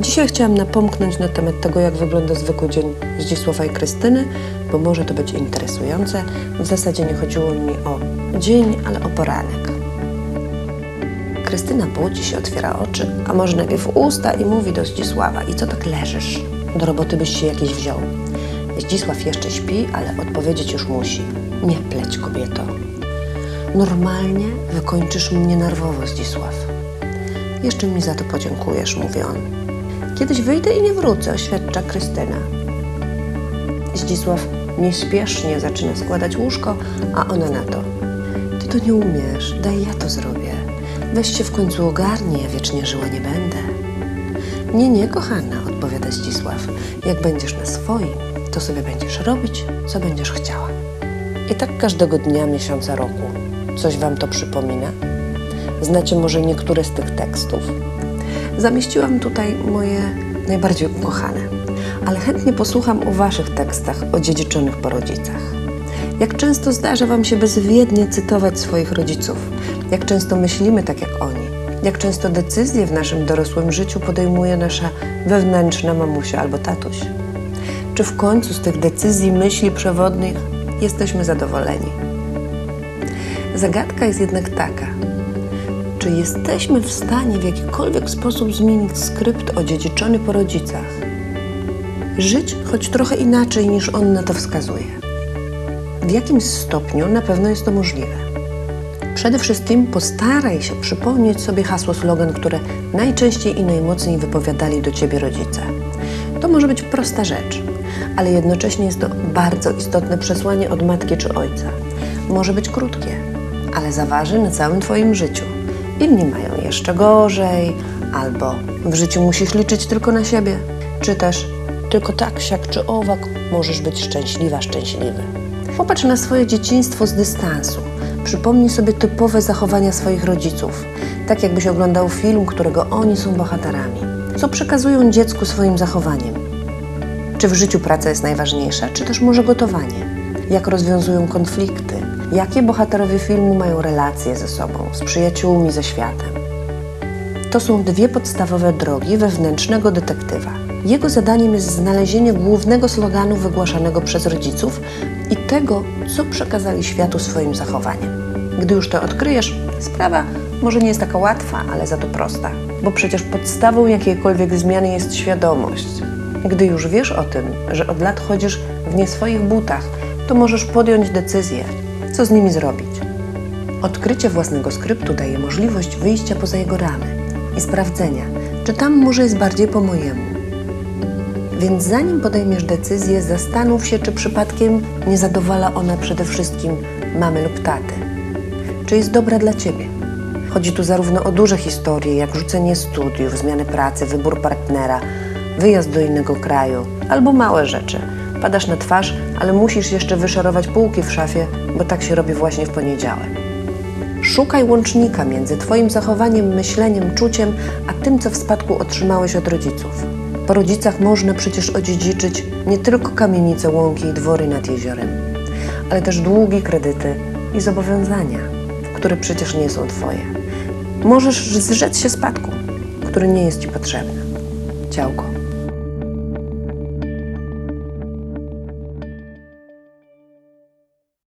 Dzisiaj chciałam napomknąć na temat tego, jak wygląda zwykły dzień Zdzisława i Krystyny, bo może to być interesujące. W zasadzie nie chodziło mi o dzień, ale o poranek. Krystyna budzi się, otwiera oczy, a może najpierw usta i mówi do Zdzisława: I co tak leżysz? Do roboty byś się jakieś wziął. Zdzisław jeszcze śpi, ale odpowiedzieć już musi. Nie pleć, kobieto. Normalnie wykończysz mnie nerwowo, Zdzisław. Jeszcze mi za to podziękujesz, mówi on. Kiedyś wyjdę i nie wrócę, oświadcza Krystyna. Zdzisław nieśpiesznie zaczyna składać łóżko, a ona na to. Ty to nie umiesz, daj ja to zrobię. Weź się w końcu ogarnij, ja wiecznie żyła nie będę. Nie, nie, kochana, odpowiada Zdzisław. Jak będziesz na swoim, to sobie będziesz robić, co będziesz chciała. I tak każdego dnia, miesiąca, roku. Coś wam to przypomina? Znacie może niektóre z tych tekstów? Zamieściłam tutaj moje najbardziej ukochane, ale chętnie posłucham o waszych tekstach o dziedziczonych po rodzicach. Jak często zdarza wam się bezwiednie cytować swoich rodziców? Jak często myślimy tak jak oni? Jak często decyzje w naszym dorosłym życiu podejmuje nasza wewnętrzna mamusia albo tatuś? Czy w końcu z tych decyzji, myśli przewodnych jesteśmy zadowoleni? Zagadka jest jednak taka, czy jesteśmy w stanie w jakikolwiek sposób zmienić skrypt odziedziczony po rodzicach? Żyć choć trochę inaczej niż on na to wskazuje. W jakimś stopniu na pewno jest to możliwe. Przede wszystkim postaraj się przypomnieć sobie hasło, slogan, które najczęściej i najmocniej wypowiadali do ciebie rodzice. To może być prosta rzecz, ale jednocześnie jest to bardzo istotne przesłanie od matki czy ojca. Może być krótkie, ale zaważy na całym Twoim życiu. Inni mają jeszcze gorzej, albo w życiu musisz liczyć tylko na siebie, czy też tylko tak, siak czy owak możesz być szczęśliwa, szczęśliwy. Popatrz na swoje dzieciństwo z dystansu. Przypomnij sobie typowe zachowania swoich rodziców, tak jakbyś oglądał film, którego oni są bohaterami. Co przekazują dziecku swoim zachowaniem? Czy w życiu praca jest najważniejsza, czy też może gotowanie? Jak rozwiązują konflikty? Jakie bohaterowie filmu mają relacje ze sobą, z przyjaciółmi, ze światem? To są dwie podstawowe drogi wewnętrznego detektywa. Jego zadaniem jest znalezienie głównego sloganu wygłaszanego przez rodziców i tego, co przekazali światu swoim zachowaniem. Gdy już to odkryjesz, sprawa może nie jest taka łatwa, ale za to prosta, bo przecież podstawą jakiejkolwiek zmiany jest świadomość. Gdy już wiesz o tym, że od lat chodzisz w nie swoich butach, to możesz podjąć decyzję, co z nimi zrobić. Odkrycie własnego skryptu daje możliwość wyjścia poza jego ramy i sprawdzenia, czy tam może jest bardziej po mojemu. Więc zanim podejmiesz decyzję, zastanów się, czy przypadkiem nie zadowala ona przede wszystkim mamy lub taty. Czy jest dobra dla ciebie? Chodzi tu zarówno o duże historie, jak rzucenie studiów, zmianę pracy, wybór partnera, wyjazd do innego kraju, albo małe rzeczy. Padasz na twarz, ale musisz jeszcze wyszarować półki w szafie, bo tak się robi właśnie w poniedziałek. Szukaj łącznika między Twoim zachowaniem, myśleniem, czuciem, a tym, co w spadku otrzymałeś od rodziców. Po rodzicach można przecież odziedziczyć nie tylko kamienice, łąki i dwory nad jeziorem, ale też długi, kredyty i zobowiązania, które przecież nie są Twoje. Możesz zrzec się spadku, który nie jest Ci potrzebny. Ciałko.